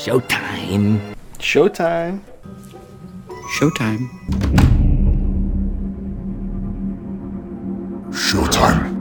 Showtime. Showtime. Showtime. Showtime.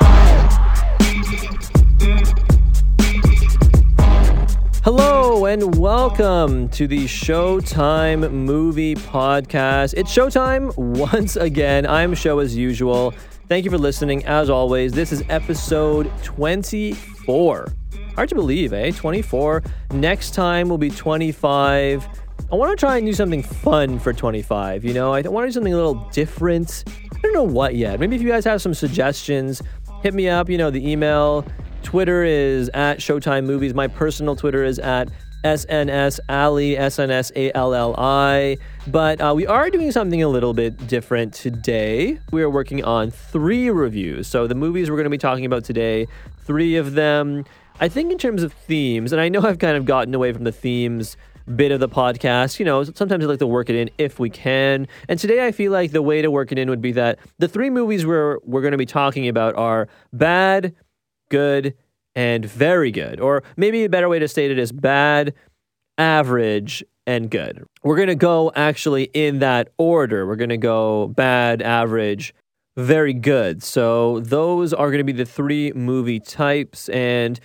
Hello and welcome to the Showtime Movie Podcast. It's Showtime once again. I'm Show as usual. Thank you for listening. As always, this is episode 24. Hard to believe, eh? 24. Next time will be 25. I want to try and do something fun for 25. You know, I want to do something a little different. I don't know what yet. Maybe if you guys have some suggestions, hit me up. You know, the email Twitter is at Showtime Movies. My personal Twitter is at SNS Ali, S-N-S-A-L-L-I. But uh, we are doing something a little bit different today. We are working on three reviews. So the movies we're going to be talking about today, three of them, I think in terms of themes, and I know I've kind of gotten away from the themes bit of the podcast. You know, sometimes I like to work it in if we can. And today I feel like the way to work it in would be that the three movies we're, we're going to be talking about are bad, good, and very good. Or maybe a better way to state it is bad, average, and good. We're going to go actually in that order. We're going to go bad, average, very good. So those are going to be the three movie types. And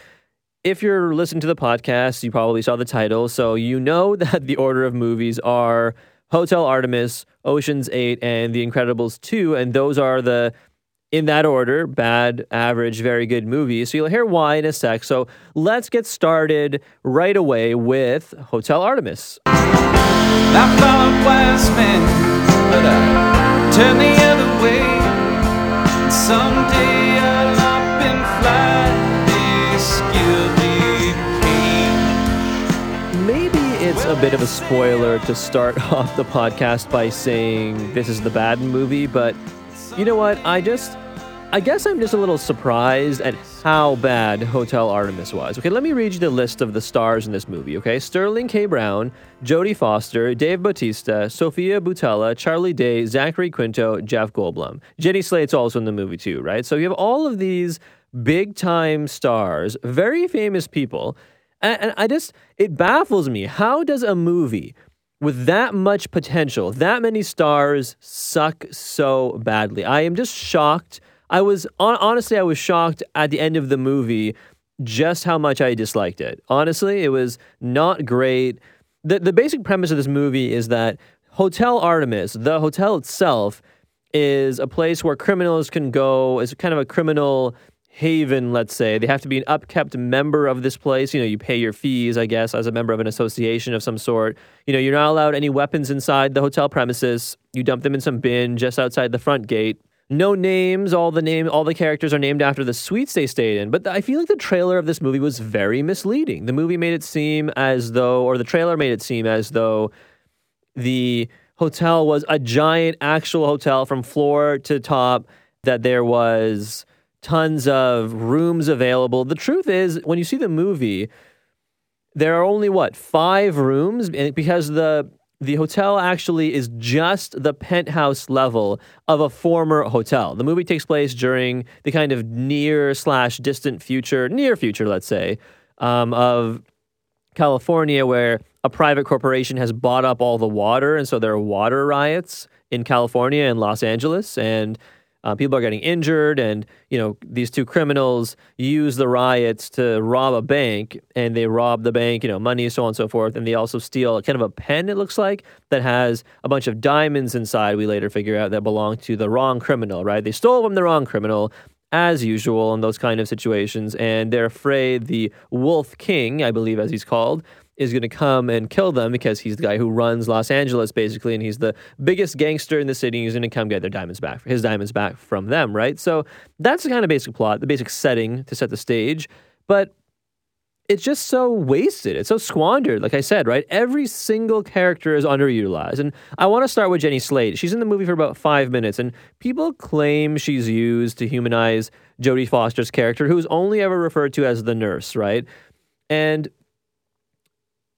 if you're listening to the podcast, you probably saw the title. So you know that the order of movies are Hotel Artemis, Ocean's 8, and The Incredibles 2. And those are the in that order bad, average, very good movies. So you'll hear why in a sec. So let's get started right away with Hotel Artemis. I a bit of a spoiler to start off the podcast by saying this is the bad movie, but you know what? I just I guess I'm just a little surprised at how bad Hotel Artemis was. Okay, let me read you the list of the stars in this movie, okay? Sterling K. Brown, Jodie Foster, Dave Bautista, Sofia Boutella, Charlie Day, Zachary Quinto, Jeff Goldblum. Jenny Slate's also in the movie too, right? So you have all of these big time stars, very famous people. And, I just, it baffles me. How does a movie with that much potential, that many stars, suck so badly? I am just shocked I was honestly I was shocked at the end of the movie just how much I disliked it. Honestly, it was not great. The the basic premise of this movie is that Hotel Artemis, the hotel itself, is a place where criminals can go. It's kind of a criminal haven, let's say. They have to be an upkept member of this place. You know, you pay your fees, I guess, as a member of an association of some sort. You know, you're not allowed any weapons inside the hotel premises. You dump them in some bin just outside the front gate no names. All the name, all the characters are named after the suites they stayed in. But I feel like the trailer of this movie was very misleading. The movie made it seem as though, or the trailer made it seem as though the hotel was a giant actual hotel from floor to top. That there was tons of rooms available. The truth is, when you see the movie, there are only what five rooms because the the hotel actually is just the penthouse level of a former hotel. The movie takes place during the kind of near slash distant future, near future, let's say, um, of California, where a private corporation has bought up all the water, and so there are water riots in California and Los Angeles, and uh, people are getting injured, and you know these two criminals use the riots to rob a bank, and they rob the bank, you know, money, so on and so forth, and they also steal a kind of a pen. It looks like that has a bunch of diamonds inside. We later figure out that belong to the wrong criminal, right? They stole from the wrong criminal. As usual in those kind of situations, and they're afraid the Wolf King, I believe as he's called, is going to come and kill them because he's the guy who runs Los Angeles basically, and he's the biggest gangster in the city. He's going to come get their diamonds back, his diamonds back from them, right? So that's the kind of basic plot, the basic setting to set the stage. But it's just so wasted. It's so squandered. Like I said, right? Every single character is underutilized. And I want to start with Jenny Slate. She's in the movie for about five minutes, and people claim she's used to humanize Jodie Foster's character, who's only ever referred to as the nurse, right? And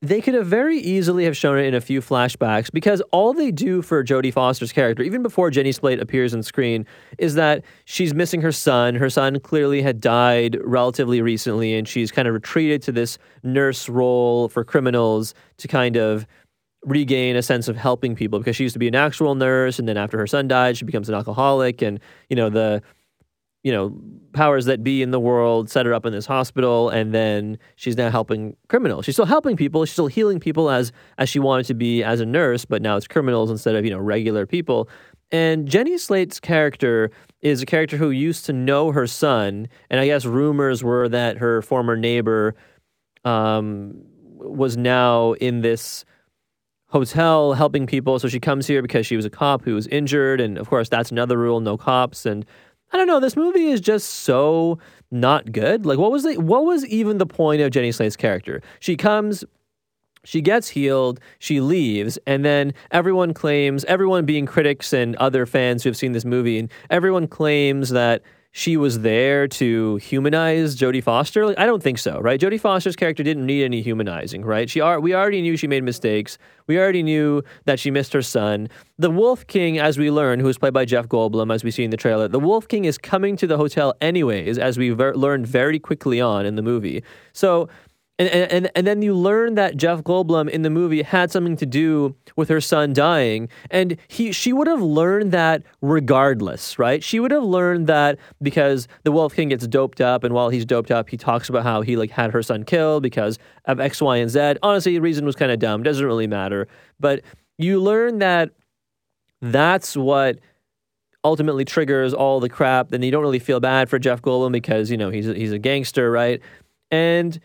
they could have very easily have shown it in a few flashbacks because all they do for Jodie Foster's character, even before Jenny Slate appears on screen, is that she's missing her son. Her son clearly had died relatively recently, and she's kind of retreated to this nurse role for criminals to kind of regain a sense of helping people because she used to be an actual nurse, and then after her son died, she becomes an alcoholic, and you know the you know, powers that be in the world set her up in this hospital, and then she's now helping criminals. She's still helping people. She's still healing people as as she wanted to be as a nurse, but now it's criminals instead of you know regular people. And Jenny Slate's character is a character who used to know her son, and I guess rumors were that her former neighbor um, was now in this hotel helping people. So she comes here because she was a cop who was injured, and of course that's another rule: no cops and I don't know. This movie is just so not good. Like, what was the what was even the point of Jenny Slate's character? She comes, she gets healed, she leaves, and then everyone claims, everyone being critics and other fans who have seen this movie, and everyone claims that she was there to humanize Jodie Foster? Like, I don't think so, right? Jodie Foster's character didn't need any humanizing, right? She we already knew she made mistakes. We already knew that she missed her son. The Wolf King, as we learn, who is played by Jeff Goldblum, as we see in the trailer, the Wolf King is coming to the hotel anyways, as we ver- learned very quickly on in the movie. So and, and and then you learn that Jeff Goldblum in the movie had something to do with her son dying, and he she would have learned that regardless, right? She would have learned that because the Wolf King gets doped up, and while he's doped up, he talks about how he like had her son killed because of X, Y, and Z. Honestly, the reason was kind of dumb. Doesn't really matter, but you learn that that's what ultimately triggers all the crap. Then you don't really feel bad for Jeff Goldblum because you know he's he's a gangster, right? And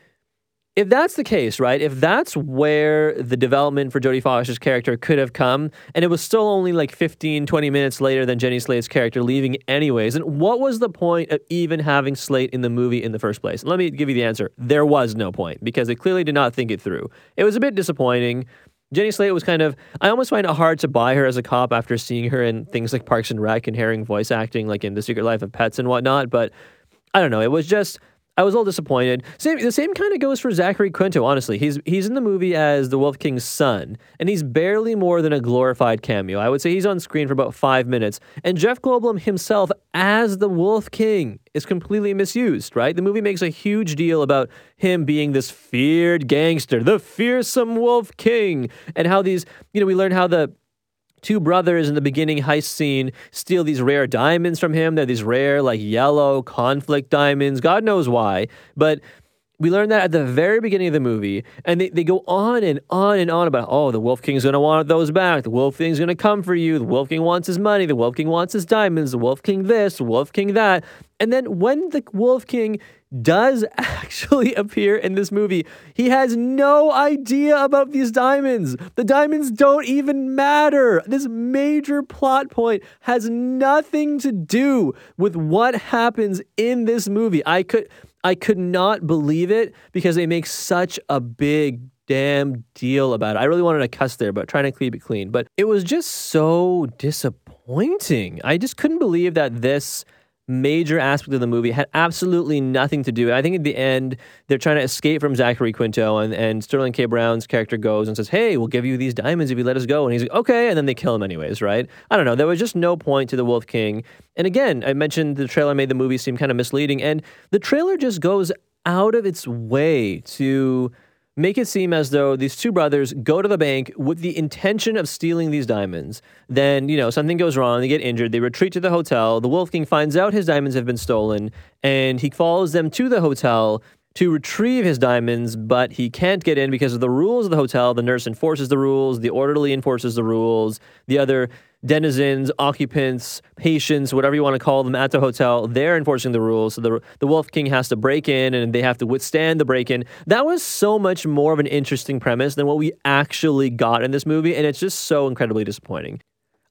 if that's the case, right? If that's where the development for Jodie Foster's character could have come, and it was still only like 15, 20 minutes later than Jenny Slate's character leaving anyways, and what was the point of even having Slate in the movie in the first place? Let me give you the answer. There was no point because they clearly did not think it through. It was a bit disappointing. Jenny Slate was kind of, I almost find it hard to buy her as a cop after seeing her in things like Parks and Rec and hearing voice acting like in The Secret Life of Pets and whatnot, but I don't know. It was just I was a little disappointed. Same, the same kind of goes for Zachary Quinto. Honestly, he's he's in the movie as the Wolf King's son, and he's barely more than a glorified cameo. I would say he's on screen for about five minutes. And Jeff Goldblum himself as the Wolf King is completely misused. Right? The movie makes a huge deal about him being this feared gangster, the fearsome Wolf King, and how these you know we learn how the two brothers in the beginning heist scene steal these rare diamonds from him. They're these rare, like yellow conflict diamonds. God knows why. But we learn that at the very beginning of the movie, and they, they go on and on and on about, oh, the Wolf King's gonna want those back. The Wolf King's gonna come for you. The Wolf King wants his money. The Wolf King wants his diamonds. The Wolf King this, the Wolf King that. And then when the Wolf King does actually appear in this movie. He has no idea about these diamonds. The diamonds don't even matter. This major plot point has nothing to do with what happens in this movie. I could I could not believe it because they make such a big damn deal about it. I really wanted to cuss there, but trying to keep it clean. But it was just so disappointing. I just couldn't believe that this major aspect of the movie had absolutely nothing to do. I think at the end they're trying to escape from Zachary Quinto, and, and Sterling K. Brown's character goes and says, "Hey, we'll give you these diamonds if you let us go." And he's like, "Okay," and then they kill him anyways, right? I don't know. There was just no point to the Wolf King. And again, I mentioned the trailer made the movie seem kind of misleading, and the trailer just goes out of its way to make it seem as though these two brothers go to the bank with the intention of stealing these diamonds. Then, you know, something goes wrong, they get injured, they retreat to the hotel. The Wolf King finds out his diamonds have been stolen, and he follows them to the hotel to retrieve his diamonds, but he can't get in because of the rules of the hotel. The nurse enforces the rules, the orderly enforces the rules, the other denizens, occupants, patients, whatever you want to call them at the hotel, they're enforcing the rules. So the, the Wolf King has to break in and they have to withstand the break in. That was so much more of an interesting premise than what we actually got in this movie, and it's just so incredibly disappointing.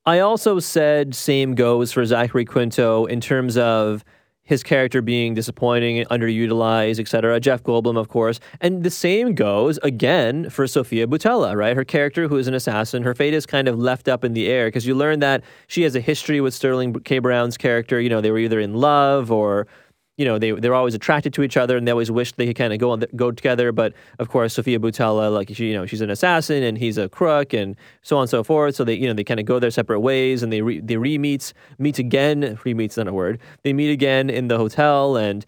I also said same goes for Zachary Quinto in terms of his character being disappointing, underutilized, etc. Jeff Goldblum, of course. And the same goes again for Sofia Boutella, right? Her character, who is an assassin, her fate is kind of left up in the air because you learn that she has a history with Sterling K. Brown's character. You know, they were either in love or you know they they're always attracted to each other and they always wish they could kind of go on the, go together. But of course, Sofia Boutella, like she, you know, she's an assassin and he's a crook and so on and so forth. So they you know they kind of go their separate ways and they re, they re meets meet again. Re meets not a word. They meet again in the hotel and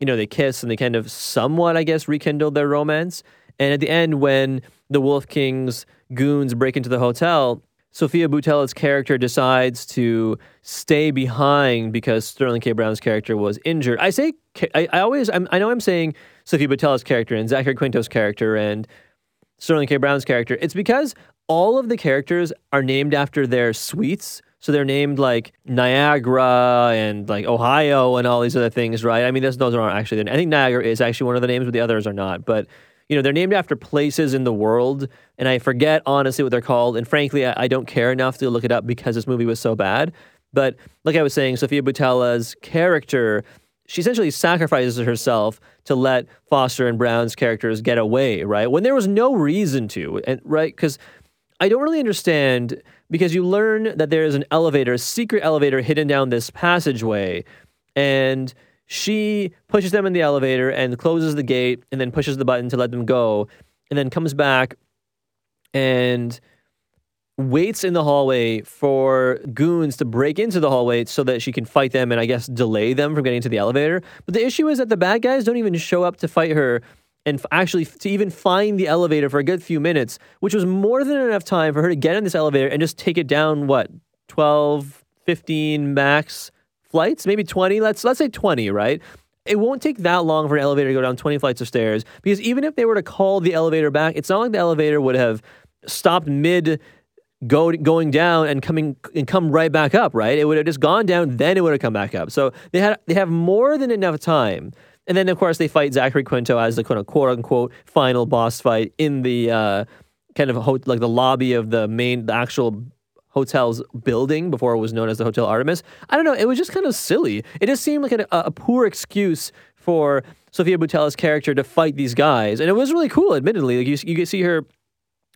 you know they kiss and they kind of somewhat I guess rekindle their romance. And at the end, when the Wolf King's goons break into the hotel, Sofia Boutella's character decides to stay behind because Sterling K. Brown's character was injured. I say, I, I always, I'm, i know I'm saying Sofia Boutella's character and Zachary Quinto's character and Sterling K. Brown's character. It's because all of the characters are named after their suites. So they're named like Niagara and like Ohio and all these other things, right? I mean, those, those aren't actually. I think Niagara is actually one of the names, but the others are not. But you know, they're named after places in the world, and I forget honestly what they're called. And frankly, I, I don't care enough to look it up because this movie was so bad. But like I was saying, Sofia Boutella's character, she essentially sacrifices herself to let Foster and Brown's characters get away, right? When there was no reason to, and right? Because I don't really understand because you learn that there is an elevator, a secret elevator hidden down this passageway, and she pushes them in the elevator and closes the gate and then pushes the button to let them go and then comes back and waits in the hallway for goons to break into the hallway so that she can fight them and I guess delay them from getting to the elevator. But the issue is that the bad guys don't even show up to fight her and actually to even find the elevator for a good few minutes, which was more than enough time for her to get in this elevator and just take it down what 12 15 max flights, maybe 20. Let's let's say 20, right? It won't take that long for an elevator to go down 20 flights of stairs because even if they were to call the elevator back, it's not like the elevator would have stopped mid go, going down and coming and come right back up, right? It would have just gone down, then it would have come back up. So they had they have more than enough time. And then of course they fight Zachary Quinto as the quote unquote final boss fight in the uh, kind of ho- like the lobby of the main the actual hotel's building before it was known as the Hotel Artemis. I don't know. It was just kind of silly. It just seemed like a, a poor excuse for Sofia Boutella's character to fight these guys, and it was really cool. Admittedly, like you, you see her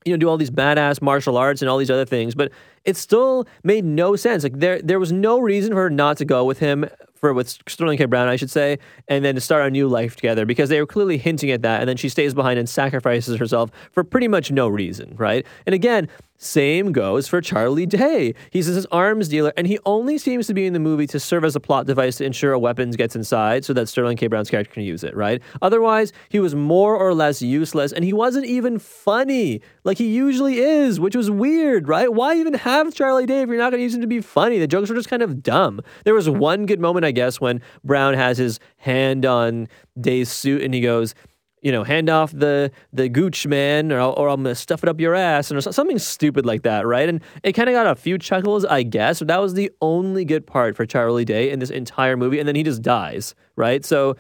you know, do all these badass martial arts and all these other things, but it still made no sense. Like there, there was no reason for her not to go with him for with Sterling K. Brown, I should say, and then to start a new life together because they were clearly hinting at that, and then she stays behind and sacrifices herself for pretty much no reason, right? And again, same goes for Charlie Day. He's this arms dealer, and he only seems to be in the movie to serve as a plot device to ensure a weapon gets inside so that Sterling K. Brown's character can use it, right? Otherwise, he was more or less useless, and he wasn't even funny like he usually is, which was weird, right? Why even have Charlie Day if you're not going to use him to be funny? The jokes were just kind of dumb. There was one good moment, I guess, when Brown has his hand on Day's suit and he goes, you know, hand off the the gooch man, or, or I'm gonna stuff it up your ass, and something stupid like that, right? And it kind of got a few chuckles, I guess. But that was the only good part for Charlie Day in this entire movie, and then he just dies, right? So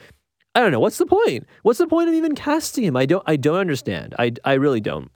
I don't know. What's the point? What's the point of even casting him? I don't. I don't understand. I I really don't.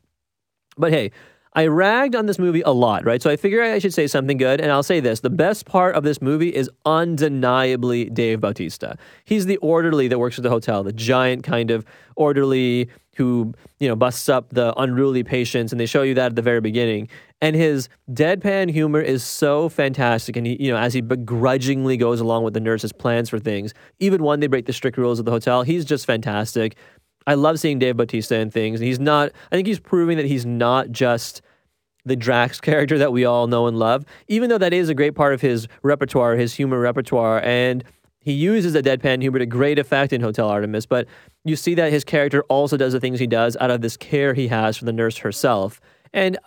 But hey, I ragged on this movie a lot, right? So I figure I should say something good, and I'll say this. The best part of this movie is undeniably Dave Bautista. He's the orderly that works at the hotel, the giant kind of orderly who, you know, busts up the unruly patients, and they show you that at the very beginning. And his deadpan humor is so fantastic, and he, you know, as he begrudgingly goes along with the nurse's plans for things, even when they break the strict rules of the hotel, he's just fantastic. I love seeing Dave Bautista in things. And he's not, I think he's proving that he's not just the Drax character that we all know and love, even though that is a great part of his repertoire, his humor repertoire. And he uses the deadpan humor to great effect in Hotel Artemis. But you see that his character also does the things he does out of this care he has for the nurse herself. And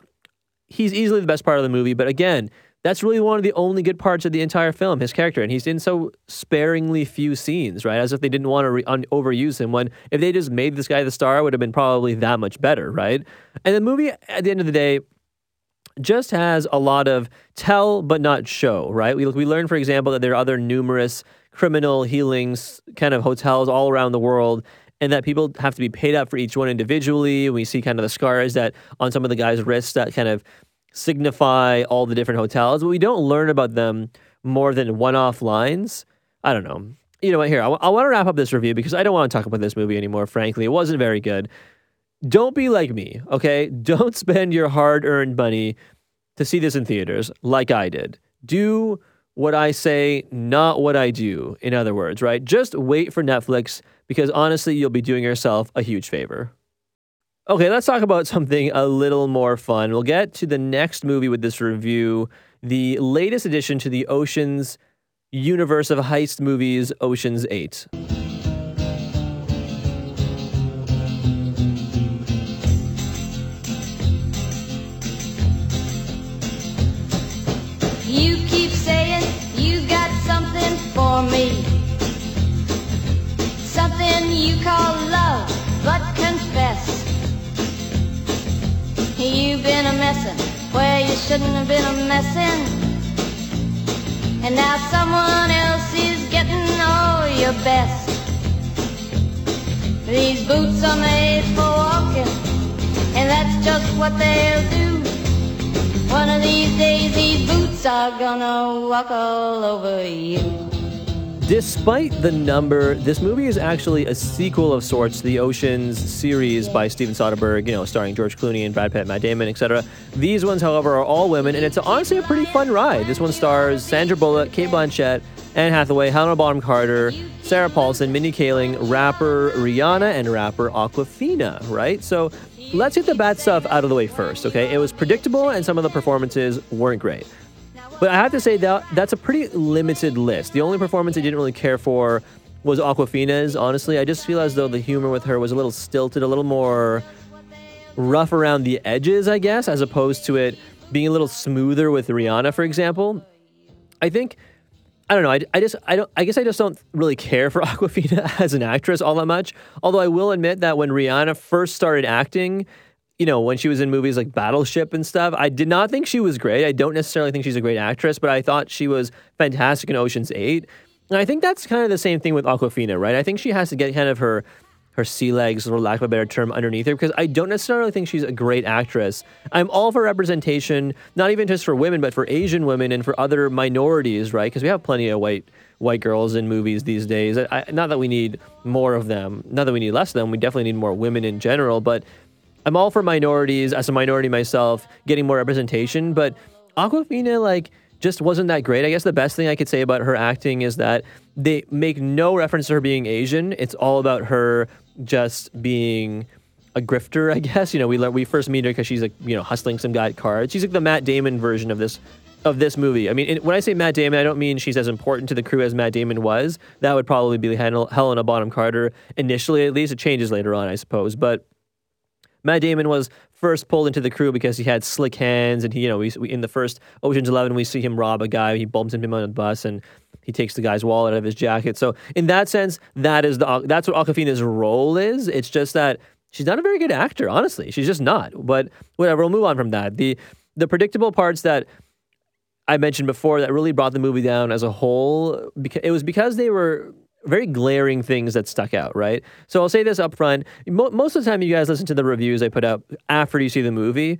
he's easily the best part of the movie. But again, that's really one of the only good parts of the entire film, his character. And he's in so sparingly few scenes, right? As if they didn't want to re- un- overuse him. When if they just made this guy the star, it would have been probably that much better, right? And the movie, at the end of the day, just has a lot of tell but not show, right? We, we learn, for example, that there are other numerous criminal healings kind of hotels all around the world and that people have to be paid up for each one individually. We see kind of the scars that on some of the guys' wrists that kind of signify all the different hotels, but we don't learn about them more than one off lines. I don't know. You know what? Here, I, w- I want to wrap up this review because I don't want to talk about this movie anymore, frankly. It wasn't very good. Don't be like me, okay? Don't spend your hard earned money to see this in theaters like I did. Do what I say, not what I do. In other words, right? Just wait for Netflix because honestly, you'll be doing yourself a huge favor. Okay, let's talk about something a little more fun. We'll get to the next movie with this review, the latest addition to the Oceans universe of heist movies, Oceans 8. You You've been a messin' where you shouldn't have been a messin'. And now someone else is getting all your best. These boots are made for walking, and that's just what they'll do. One of these days, these boots are gonna walk all over you. Despite the number, this movie is actually a sequel of sorts the Oceans series by Steven Soderbergh, you know, starring George Clooney and Brad Pitt, Matt Damon, etc. These ones, however, are all women, and it's honestly a pretty fun ride. This one stars Sandra Bullock, Cate Blanchett, Anne Hathaway, Helena Bonham Carter, Sarah Paulson, Mindy Kaling, rapper Rihanna, and rapper Awkwafina, right? So let's get the bad stuff out of the way first, okay? It was predictable, and some of the performances weren't great. But I have to say that that's a pretty limited list. The only performance I didn't really care for was Awkwafina's. Honestly, I just feel as though the humor with her was a little stilted, a little more rough around the edges, I guess, as opposed to it being a little smoother with Rihanna, for example. I think I don't know. I, I just I don't. I guess I just don't really care for Awkwafina as an actress all that much. Although I will admit that when Rihanna first started acting, you know, when she was in movies like Battleship and stuff, I did not think she was great. I don't necessarily think she's a great actress, but I thought she was fantastic in Ocean's Eight. And I think that's kind of the same thing with Awkwafina, right? I think she has to get kind of her her sea legs, for lack of a better term, underneath her because I don't necessarily think she's a great actress. I'm all for representation, not even just for women, but for Asian women and for other minorities, right? Because we have plenty of white white girls in movies these days. I, not that we need more of them, not that we need less of them. We definitely need more women in general, but I'm all for minorities as a minority myself getting more representation. But Awkwafina, like just wasn't that great. I guess the best thing I could say about her acting is that they make no reference to her being Asian. It's all about her just being a grifter, I guess. You know, we we first meet her because she's like you know hustling some guy at cards. She's like the Matt Damon version of this of this movie. I mean, when I say Matt Damon, I don't mean she's as important to the crew as Matt Damon was. That would probably be Helena Bonham Carter initially, at least. It changes later on, I suppose, but. Matt Damon was first pulled into the crew because he had slick hands, and he, you know, we, we, in the first Ocean's Eleven, we see him rob a guy. He bumps into him on the bus, and he takes the guy's wallet out of his jacket. So in that sense, that is the that's what Awkwafina's role is. It's just that she's not a very good actor, honestly. She's just not. But whatever, we'll move on from that. The the predictable parts that I mentioned before that really brought the movie down as a whole, it was because they were very glaring things that stuck out, right? So I'll say this up front. Mo- most of the time, you guys listen to the reviews I put out after you see the movie.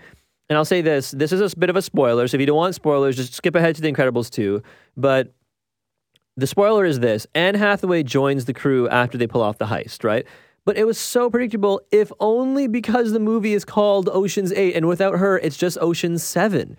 And I'll say this this is a bit of a spoiler. So if you don't want spoilers, just skip ahead to The Incredibles 2. But the spoiler is this Anne Hathaway joins the crew after they pull off the heist, right? But it was so predictable, if only because the movie is called Ocean's 8, and without her, it's just Ocean's 7.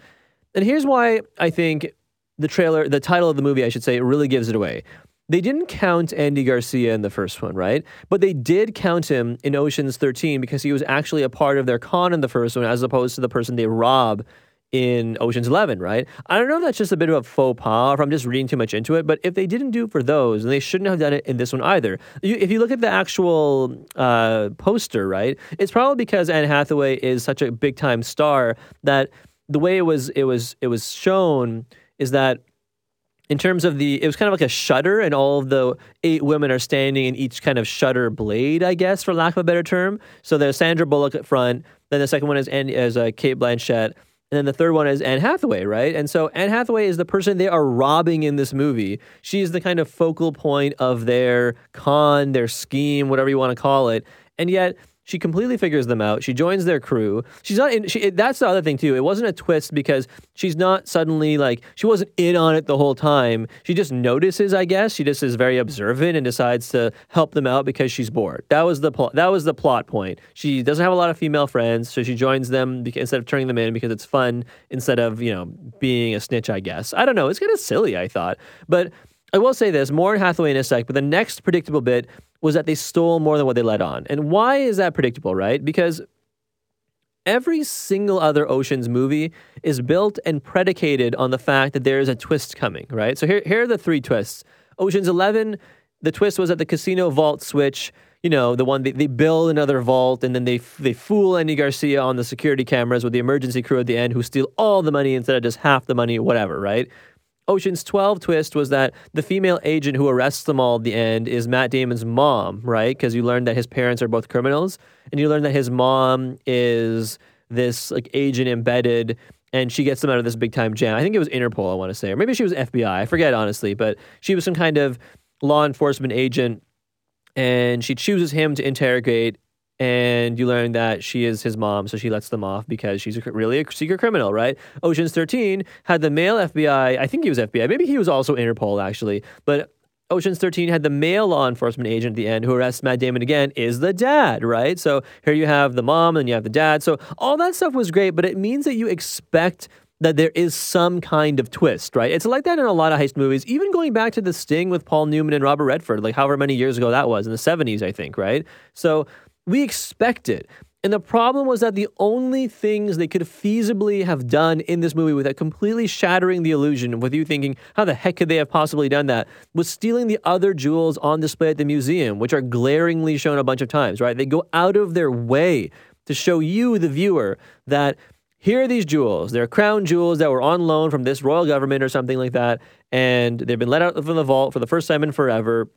And here's why I think the trailer, the title of the movie, I should say, really gives it away. They didn't count Andy Garcia in the first one, right? But they did count him in Ocean's 13 because he was actually a part of their con in the first one as opposed to the person they rob in Ocean's 11, right? I don't know if that's just a bit of a faux pas or if I'm just reading too much into it, but if they didn't do it for those, then they shouldn't have done it in this one either. You, if you look at the actual uh, poster, right, it's probably because Anne Hathaway is such a big time star that the way it was it was it was shown is that in terms of the it was kind of like a shutter and all of the eight women are standing in each kind of shutter blade i guess for lack of a better term so there's sandra bullock at front then the second one is Anne, is uh, cate blanchett and then the third one is Anne Hathaway, right? And so Anne Hathaway is the person they are robbing in this movie. She's the kind of focal point of their con, their scheme, whatever you want to call it. And yet She completely figures them out. She joins their crew. She's not in. She, that's the other thing too. It wasn't a twist because she's not suddenly like she wasn't in on it the whole time. She just notices, I guess. She just is very observant and decides to help them out because she's bored. That was the pl- that was the plot point. She doesn't have a lot of female friends, so she joins them instead of turning them in because it's fun instead of you know being a snitch. I guess I don't know. It's kind of silly. I thought, but I will say this more in Hathaway in a sec. But the next predictable bit was that they stole more than what they let on. And why is that predictable, right? Because every single other Oceans movie is built and predicated on the fact that there is a twist coming, right? So here, here are the three twists. Oceans 11, the twist was at the casino vault switch, you know, the one they, they build another vault and then they they fool Andy Garcia on the security cameras with the emergency crew at the end who steal all the money instead of just half the money, whatever, right? Ocean's 12 twist was that the female agent who arrests them all at the end is Matt Damon's mom, right? Because you learn that his parents are both criminals, and you learn that his mom is this like agent embedded, and she gets them out of this big time jam. I think it was Interpol, I want to say, or maybe she was FBI. I forget honestly, but she was some kind of law enforcement agent, and she chooses him to interrogate and you learn that she is his mom, so she lets them off because she's a, really a secret criminal, right? Ocean's 13 had the male FBI, I think he was FBI, maybe he was also Interpol actually, but Ocean's 13 had the male law enforcement agent at the end who arrests Matt Damon again is the dad, right? So here you have the mom and you have the dad. So all that stuff was great, but it means that you expect that there is some kind of twist, right? It's like that in a lot of heist movies, even going back to The Sting with Paul Newman and Robert Redford, like however many years ago that was, in the 70s, I think, right? So we expect it. And the problem was that the only things they could feasibly have done in this movie without completely shattering the illusion, with you thinking, how the heck could they have possibly done that, was stealing the other jewels on display at the museum, which are glaringly shown a bunch of times, right? They go out of their way to show you, the viewer, that here are these jewels. They're crown jewels that were on loan from this royal government or something like that. And they've been let out from the vault for the first time in forever.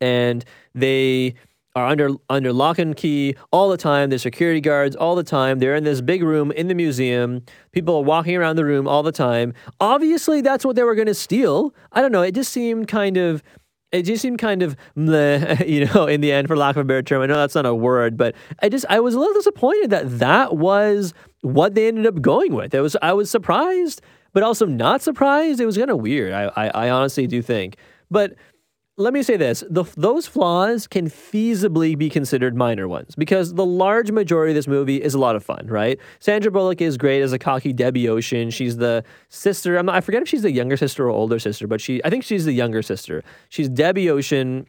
And they are under under lock and key all the time. There's security guards all the time. They're in this big room in the museum. People are walking around the room all the time. Obviously, that's what they were going to steal. I don't know. It just seemed kind of. It just seemed kind of, meh, you know, in the end, for lack of a better term. I know that's not a word, but I just, I was a little disappointed that that was what they ended up going with. It was, I was surprised, but also not surprised. It was kind of weird. I, I, I honestly do think. But let me say this the, those flaws can feasibly be considered minor ones because the large majority of this movie is a lot of fun, right? Sandra Bullock is great as a cocky Debbie Ocean. She's the sister. Not, i forget if she's the younger sister or older sister, but she I think she's the younger sister. She's Debbie Ocean,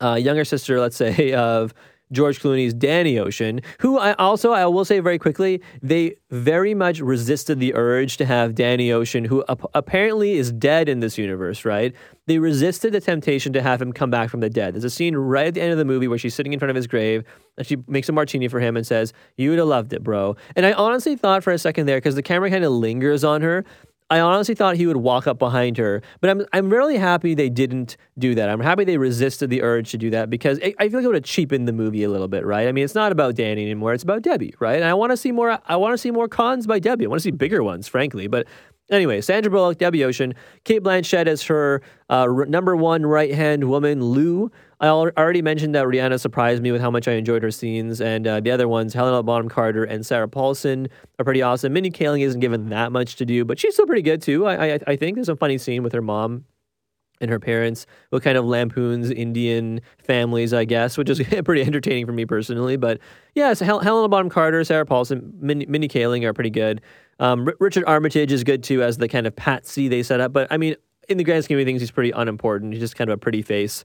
uh, younger sister, let's say, of George Clooney's Danny Ocean, who I also, I will say very quickly, they very much resisted the urge to have Danny Ocean, who ap- apparently is dead in this universe, right? They resisted the temptation to have him come back from the dead. There's a scene right at the end of the movie where she's sitting in front of his grave and she makes a martini for him and says, You would have loved it, bro. And I honestly thought for a second there, because the camera kind of lingers on her, I honestly thought he would walk up behind her, but I'm I'm really happy they didn't do that. I'm happy they resisted the urge to do that because I, I feel like it would have cheapened the movie a little bit, right? I mean, it's not about Danny anymore; it's about Debbie, right? And I want to see more. I want to see more cons by Debbie. I want to see bigger ones, frankly. But anyway, Sandra Bullock, Debbie Ocean, Cate Blanchett as her uh, r- number one right hand woman, Lou. I already mentioned that Rihanna surprised me with how much I enjoyed her scenes, and uh, the other ones, Helena Bonham Carter and Sarah Paulson, are pretty awesome. Mindy Kaling isn't given that much to do, but she's still pretty good too. I, I, I think there's a funny scene with her mom and her parents, what kind of lampoons Indian families, I guess, which is pretty entertaining for me personally. But yeah, so Hel- Helena Bonham Carter, Sarah Paulson, Min- Mindy Kaling are pretty good. Um, R- Richard Armitage is good too as the kind of patsy they set up. But I mean, in the grand scheme of things, he's pretty unimportant. He's just kind of a pretty face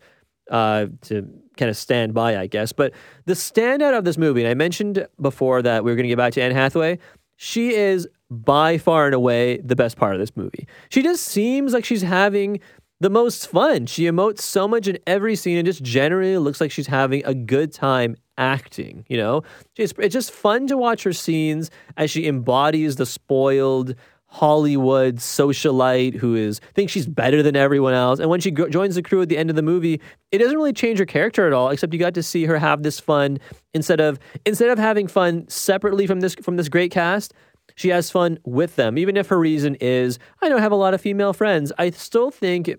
uh, to kind of stand by, I guess. But the standout of this movie, and I mentioned before that we were going to get back to Anne Hathaway, she is by far and away the best part of this movie. She just seems like she's having the most fun. She emotes so much in every scene and just generally looks like she's having a good time acting, you know? It's, it's just fun to watch her scenes as she embodies the spoiled, Hollywood socialite who is thinks she's better than everyone else. And when she joins the crew at the end of the movie, it doesn't really change her character at all. Except you got to see her have this fun instead of instead of having fun separately from this from this great cast. She has fun with them, even if her reason is I don't have a lot of female friends. I still think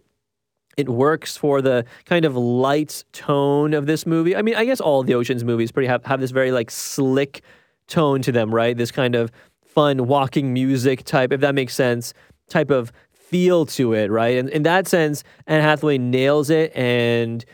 It works for the kind of light tone of this movie. I mean, I guess all the Ocean's movies pretty have, have this very like slick tone to them, right? This kind of fun walking music type, if that makes sense, type of feel to it, right? And in that sense, Anne Hathaway nails it and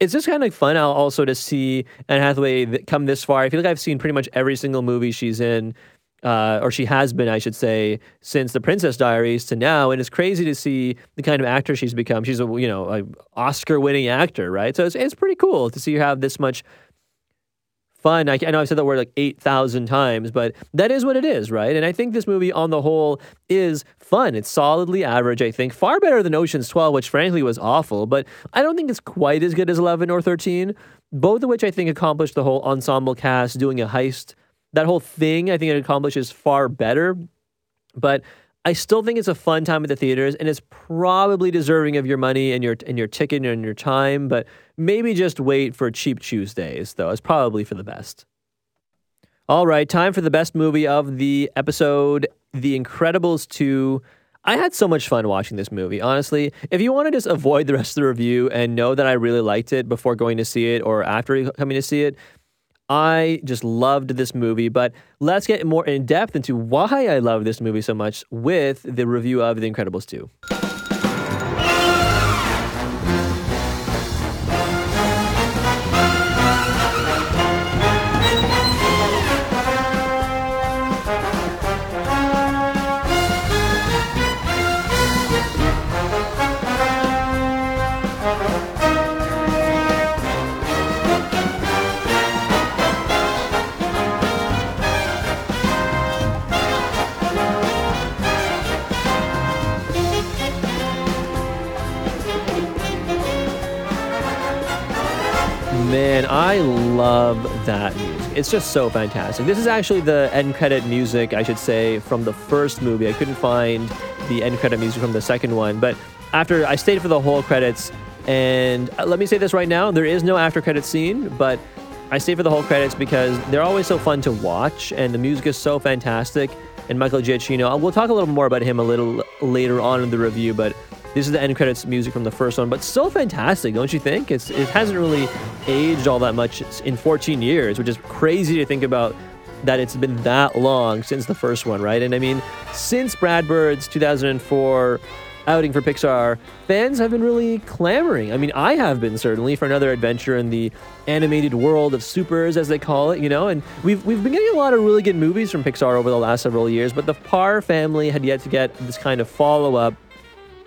it's just kind of fun also to see Anne Hathaway come this far. I feel like I've seen pretty much every single movie she's in, uh, or she has been, I should say, since The Princess Diaries to now. And it's crazy to see the kind of actor she's become. She's a you know Oscar-winning actor, right? So it's it's pretty cool to see her have this much fun. I, I know I've said that word like 8,000 times, but that is what it is, right? And I think this movie on the whole is fun. It's solidly average, I think. Far better than Ocean's 12, which frankly was awful, but I don't think it's quite as good as 11 or 13, both of which I think accomplished the whole ensemble cast doing a heist. That whole thing, I think it accomplishes far better. But I still think it's a fun time at the theaters, and it's probably deserving of your money and your and your ticket and your time. But maybe just wait for cheap Tuesdays, though. It's probably for the best. All right, time for the best movie of the episode, The Incredibles 2. I had so much fun watching this movie, honestly. If you want to just avoid the rest of the review and know that I really liked it before going to see it or after coming to see it, I just loved this movie, but let's get more in depth into why I love this movie so much with the review of The Incredibles 2. It's just so fantastic. This is actually the end credit music, I should say, from the first movie. I couldn't find the end credit music from the second one, but after I stayed for the whole credits, and uh, let me say this right now there is no after credit scene, but I stayed for the whole credits because they're always so fun to watch, and the music is so fantastic. And Michael Giacchino, we'll talk a little more about him a little later on in the review, but this is the end credits music from the first one, but still fantastic, don't you think? It's it hasn't really aged all that much in 14 years, which is crazy to think about that it's been that long since the first one, right? And I mean, since Brad Bird's 2004 outing for Pixar, fans have been really clamoring. I mean, I have been certainly for another adventure in the animated world of supers, as they call it, you know. And we've we've been getting a lot of really good movies from Pixar over the last several years, but the Parr family had yet to get this kind of follow up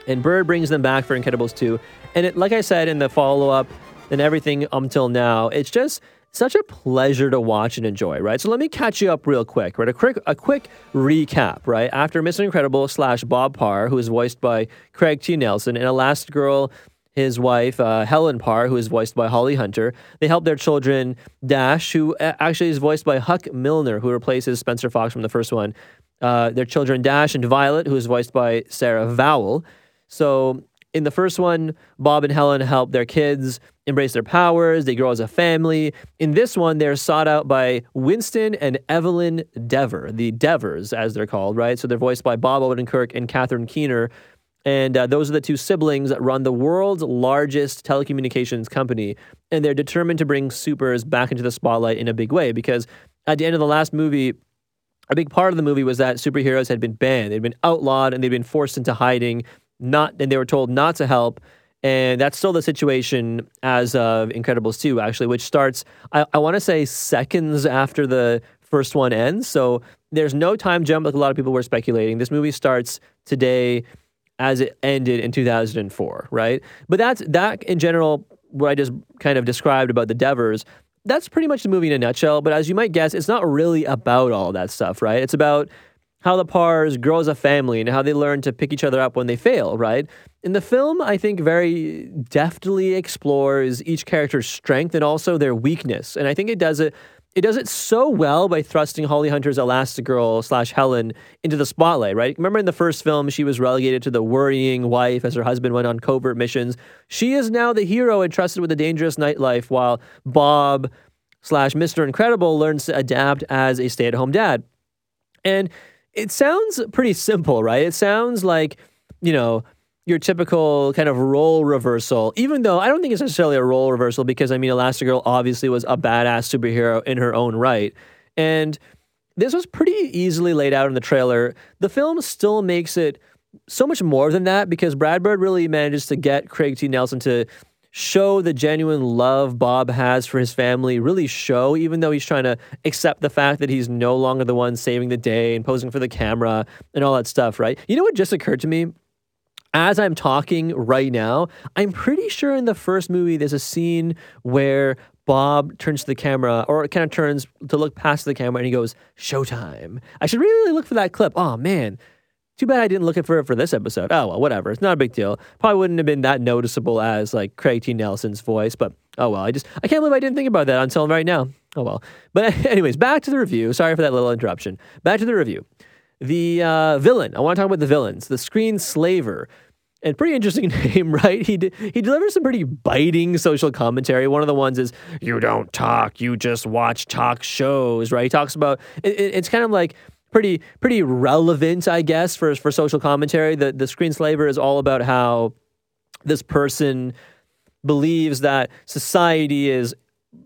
and Bird brings them back for Incredibles 2. And it, like I said in the follow up and everything until now, it's just such a pleasure to watch and enjoy, right? So let me catch you up real quick, right? A quick, a quick recap, right? After Mr. Incredible slash Bob Parr, who is voiced by Craig T. Nelson, and Elastigirl, his wife, uh, Helen Parr, who is voiced by Holly Hunter, they help their children, Dash, who actually is voiced by Huck Milner, who replaces Spencer Fox from the first one. Uh, their children, Dash and Violet, who is voiced by Sarah Vowell. So in the first one, Bob and Helen help their kids embrace their powers. They grow as a family. In this one, they're sought out by Winston and Evelyn Deavor, the Deavors, as they're called, right? So they're voiced by Bob Odenkirk and Catherine Keener. And uh, those are the two siblings that run the world's largest telecommunications company. And they're determined to bring supers back into the spotlight in a big way because at the end of the last movie, a big part of the movie was that superheroes had been banned, they'd been outlawed, and they'd been forced into hiding not and they were told not to help. And that's still the situation as of incredibles 2 actually which starts i, I want to say seconds after the first one ends. So there's no time jump like a lot of people were speculating. This movie starts today as it ended in 2004 right? But that's that in general what i just kind of described about the deavors that's pretty much the movie in a nutshell. But as you might guess it's not really about all that stuff right? It's about how the Parrs grow as a family and how they learn to pick each other up when they fail, right? In the film, I think very deftly explores each character's strength and also their weakness. And I think it does it it does it so well by thrusting Holly Hunter's Elastigirl slash Helen into the spotlight, right? Remember in the first film, she was relegated to the worrying wife as her husband went on covert missions. She is now the hero entrusted with a dangerous nightlife while Bob slash Mr. Incredible learns to adapt as a stay at home dad. And it sounds pretty simple, right? It sounds like, you know, your typical kind of role reversal, even though I don't think it's necessarily a role reversal because I mean, Elastigirl obviously was a badass superhero in her own right. And this was pretty easily laid out in the trailer. The film still makes it so much more than that because Brad Bird really manages to get Craig T. Nelson to show the genuine love Bob has for his family, really show, even though he's trying to accept the fact that he's no longer the one saving the day and posing for the camera and all that stuff, right? You know what just occurred to me? As I'm talking right now, I'm pretty sure in the first movie there's a scene where Bob turns to the camera or kind of turns to look past the camera and he goes, Showtime. I should really look for that clip. Oh man, too bad I didn't look it for it for this episode. Oh well, whatever. It's not a big deal. Probably wouldn't have been that noticeable as like Craig T. Nelson's voice, but oh well. I just I can't believe I didn't think about that until right now. Oh well. But anyways, back to the review. Sorry for that little interruption. Back to the review. The uh, villain. I want to talk about the villains. The screen slaver. And pretty interesting name, right? He d- he delivers some pretty biting social commentary. One of the ones is "You don't talk, you just watch talk shows." Right? He talks about it, it, it's kind of like pretty pretty relevant, I guess, for for social commentary. The the screen slaver is all about how this person believes that society is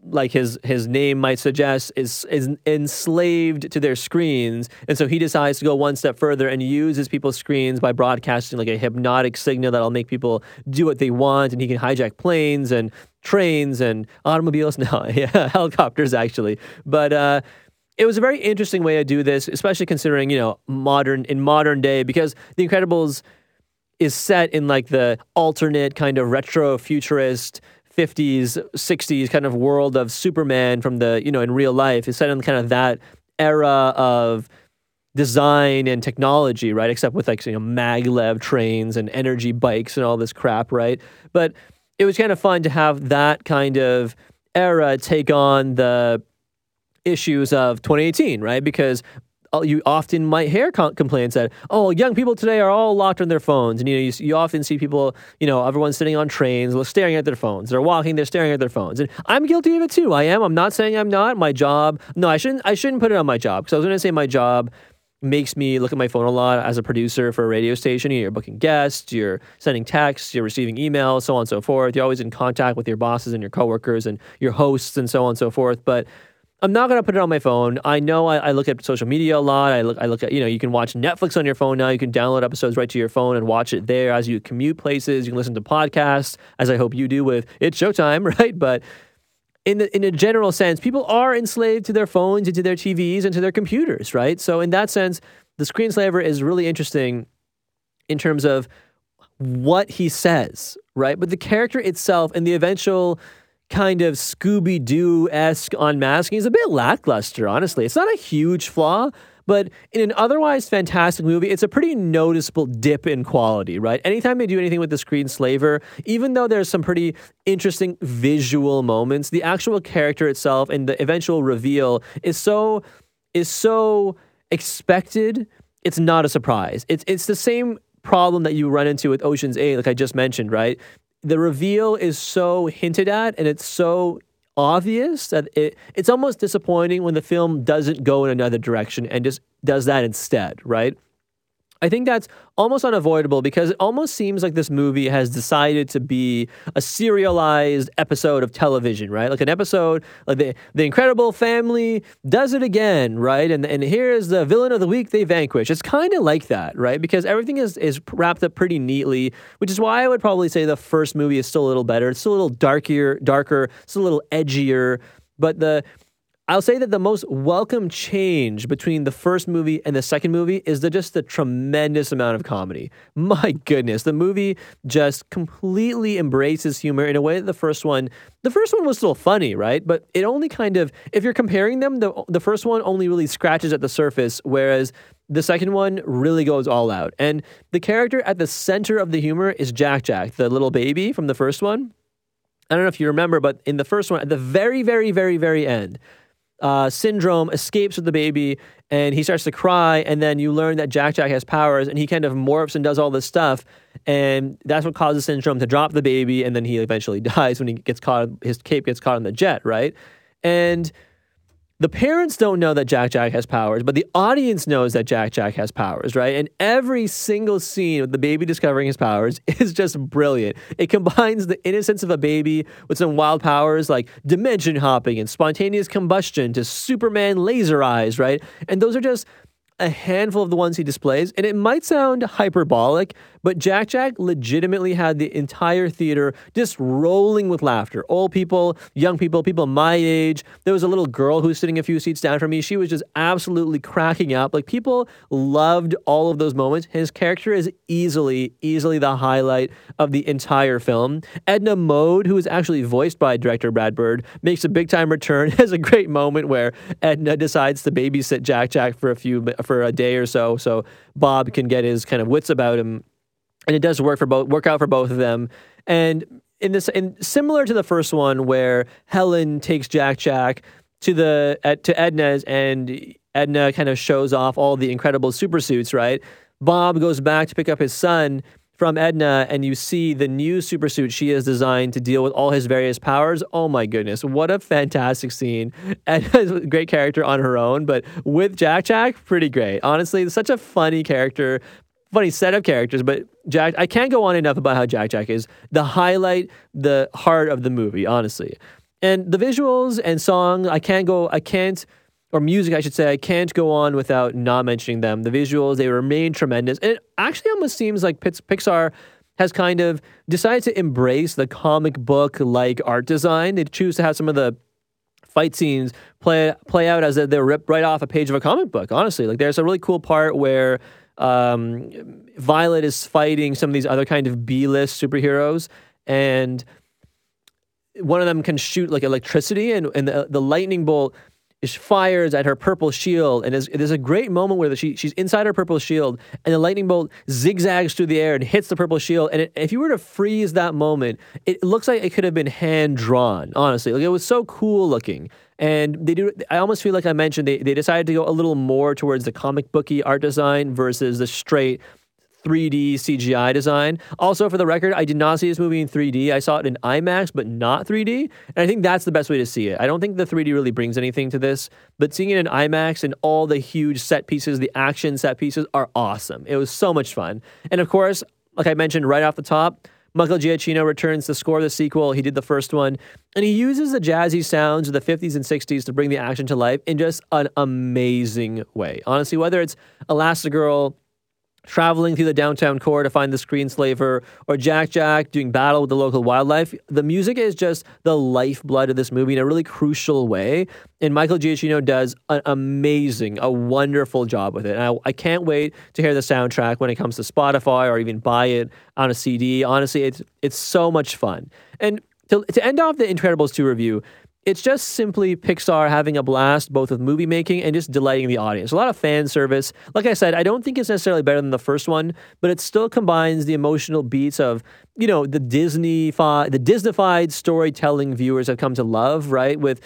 like his his name might suggest is is enslaved to their screens. And so he decides to go one step further and uses people's screens by broadcasting like a hypnotic signal that'll make people do what they want and he can hijack planes and trains and automobiles. No yeah helicopters actually. But uh it was a very interesting way to do this, especially considering, you know, modern in modern day, because The Incredibles is set in like the alternate kind of retro futurist 50s, 60s kind of world of Superman from the, you know, in real life. It's set in kind of that era of design and technology, right? Except with like, you know, maglev trains and energy bikes and all this crap, right? But it was kind of fun to have that kind of era take on the issues of 2018, right? Because uh, you often might hear complaints that oh young people today are all locked on their phones. And you know you, you, often see people you know everyone's sitting on trains staring at their phones. They're walking they're staring at their phones. And i'm guilty of it too. I am. I'm not saying i'm not. My job no i shouldn't i shouldn't put it on my job. Because i was going to say my job makes me look at my phone a lot as a producer for a radio station. You're booking guests you're sending texts you're receiving emails so on and so forth. You're always in contact with your bosses and your coworkers and your hosts and so on and so forth. But I'm not gonna put it on my phone. I know I, I, look at social media a lot. I look, I look at you know you can watch Netflix on your phone now. You can download episodes right to your phone and watch it there as you commute places. You can listen to podcasts, as I hope you do with It's Showtime, right? But in the, in a general sense, people are enslaved to their phones and to their TVs and to their computers, right? So in that sense, the screenslaver is really interesting in terms of what he says, right? But the character itself and the eventual kind of Scooby Doo esque unmasking is a bit lackluster, honestly. It's not a huge flaw, but in an otherwise fantastic movie, it's a pretty noticeable dip in quality, right? Anytime they do anything with the screen slaver, even though there's some pretty interesting visual moments, the actual character itself and the eventual reveal is so is so expected. It's not a surprise. It's it's the same problem that you run into with Ocean's 8 like I just mentioned, right? The reveal is so hinted at and it's so obvious that it, it's almost disappointing when the film doesn't go in another direction and just does that instead, right? I think that's almost unavoidable because it almost seems like this movie has decided to be a serialized episode of television, right? Like an episode like the the Incredible Family does it again, right? And and here's the villain of the week they vanquish. It's kind of like that, right? Because everything is is wrapped up pretty neatly, which is why I would probably say the first movie is still a little better. It's still a little darker, darker, it's a little edgier, but the I'll say that the most welcome change between the first movie and the second movie is the just the tremendous amount of comedy. My goodness, the movie just completely embraces humor in a way that the first one, the first one was still funny, right? But it only kind of, if you're comparing them, the the first one only really scratches at the surface, whereas the second one really goes all out. And the character at the center of the humor is Jack Jack, the little baby from the first one. I don't know if you remember, but in the first one, at the very, very, very, very end, uh, Syndrome escapes with the baby and he starts to cry. And then you learn that Jack Jack has powers and he kind of morphs and does all this stuff. And that's what causes Syndrome to drop the baby. And then he eventually dies when he gets caught, his cape gets caught in the jet, right? And the parents don't know that Jack Jack has powers, but the audience knows that Jack Jack has powers, right? And every single scene with the baby discovering his powers is just brilliant. It combines the innocence of a baby with some wild powers like dimension hopping and spontaneous combustion to Superman laser eyes, right? And those are just a handful of the ones he displays, and it might sound hyperbolic, but Jack Jack legitimately had the entire theater just rolling with laughter. Old people, young people, people my age. There was a little girl who was sitting a few seats down from me. She was just absolutely cracking up. Like people loved all of those moments. His character is easily, easily the highlight of the entire film. Edna Mode, who is actually voiced by director Brad Bird, makes a big time return. Has a great moment where Edna decides to babysit Jack Jack for a few for a day or so, so Bob can get his kind of wits about him. And it does work for both work out for both of them. And in this in similar to the first one where helen takes jack jack to the at, to edna's and edna kind of shows off all the incredible super suits right? Bob goes back to pick up his son from edna and you see the new super suit she has designed to deal with all his various powers. Oh my goodness what a fantastic scene. Edna's a great character on her own but with jack jack pretty great. Honestly such a funny character funny set of characters, but Jack, I can't go on enough about how Jack Jack is the highlight, the heart of the movie, honestly. And the visuals and song, I can't go, I can't, or music, I should say, I can't go on without not mentioning them. The visuals, they remain tremendous. And it actually almost seems like Pixar has kind of decided to embrace the comic book like art design. They choose to have some of the fight scenes play play out as if they're ripped right off a page of a comic book. Honestly, like there's a really cool part where um, Violet is fighting some of these other kind of B list superheroes, and one of them can shoot like electricity, and, and the, the lightning bolt fires at her purple shield, and there's, there's a great moment where she she's inside her purple shield, and the lightning bolt zigzags through the air and hits the purple shield. And it, if you were to freeze that moment, it looks like it could have been hand drawn. Honestly, like it was so cool looking. And they do. I almost feel like I mentioned they, they decided to go a little more towards the comic booky art design versus the straight 3D CGI design. Also, for the record, I did not see this movie in 3D. I saw it in IMAX, but not 3D. And I think that's the best way to see it. I don't think the 3D really brings anything to this, but seeing it in IMAX and all the huge set pieces, the action set pieces are awesome. It was so much fun. And of course, like I mentioned right off the top, Michael Giacchino returns to score the sequel. He did the first one, and he uses the jazzy sounds of the 50s and 60s to bring the action to life in just an amazing way. Honestly, whether it's Elastigirl traveling through the downtown core to find the screenslaver, or Jack Jack doing battle with the local wildlife. The music is just the lifeblood of this movie in a really crucial way. And Michael Giacchino does an amazing, a wonderful job with it. And I, I can't wait to hear the soundtrack when it comes to Spotify or even buy it on a CD. Honestly, it's it's so much fun. And to, to end off the Incredibles 2 review, it's just simply Pixar having a blast both with movie making and just delighting the audience. A lot of fan service. Like I said, I don't think it's necessarily better than the first one, but it still combines the emotional beats of, you know, the Disney the Disneyfied storytelling viewers have come to love, right? With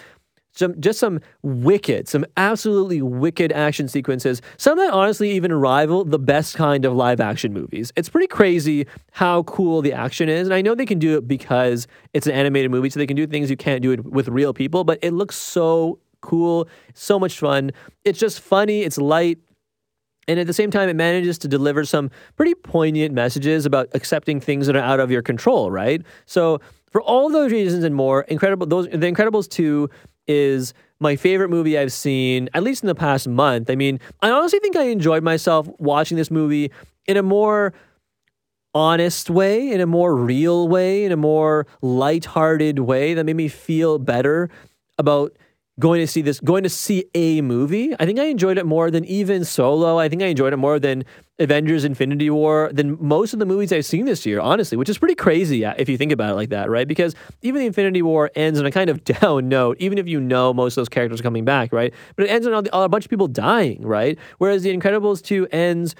some just some wicked, some absolutely wicked action sequences. Some that honestly even rival the best kind of live action movies. It's pretty crazy how cool the action is, and I know they can do it because it's an animated movie, so they can do things you can't do it with real people. But it looks so cool, so much fun. It's just funny. It's light. And at the same time, it manages to deliver some pretty poignant messages about accepting things that are out of your control, right? So, for all those reasons and more, incredible those the Incredibles 2 is my favorite movie I've seen, at least in the past month. I mean, I honestly think I enjoyed myself watching this movie in a more honest way, in a more real way, in a more light-hearted way that made me feel better about going to see this, going to see a movie. I think I enjoyed it more than even Solo. I think I enjoyed it more than Avengers Infinity War, than most of the movies I've seen this year, honestly, which is pretty crazy uh, if you think about it like that, right? Because even the Infinity War ends on a kind of down note, even if you know most of those characters are coming back, right? But it ends on a bunch of people dying, right? Whereas The Incredibles 2 ends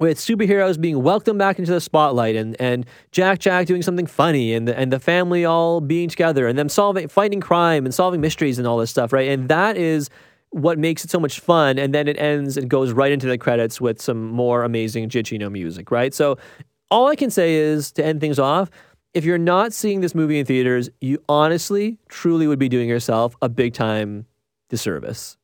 with superheroes being welcomed back into the spotlight and, and Jack Jack doing something funny and the, and the family all being together and them solving fighting crime and solving mysteries and all this stuff, right? And that is what makes it so much fun. And then it ends and goes right into the credits with some more amazing Giacchino music, right? So all I can say is to end things off, if you're not seeing this movie in theaters, you honestly, truly would be doing yourself a big time disservice.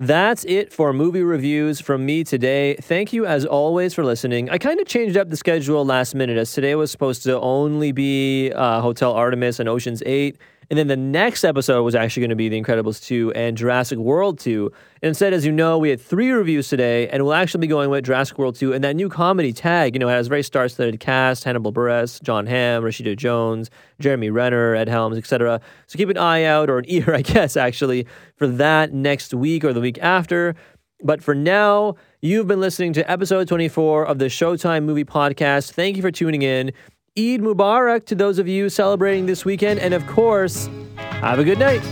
That's it for movie reviews from me today. Thank you as always for listening. I kind of changed up the schedule last minute as today was supposed to only be uh, Hotel Artemis and Ocean's 8. And then the next episode was actually going to be The Incredibles 2 and Jurassic World 2. And instead, as you know, we had three reviews today, and we'll actually be going with Jurassic World 2 and that new comedy tag. You know, it has very star studded cast Hannibal Buress, Jon Hamm, Rashida Jones, Jeremy Renner, Ed Helms, etc. So keep an eye out, or an ear, I guess, actually, for that next week or the week after. But for now, you've been listening to episode 24 of the Showtime Movie Podcast. Thank you for tuning in. Eid Mubarak to those of you celebrating this weekend. And of course, have a good night.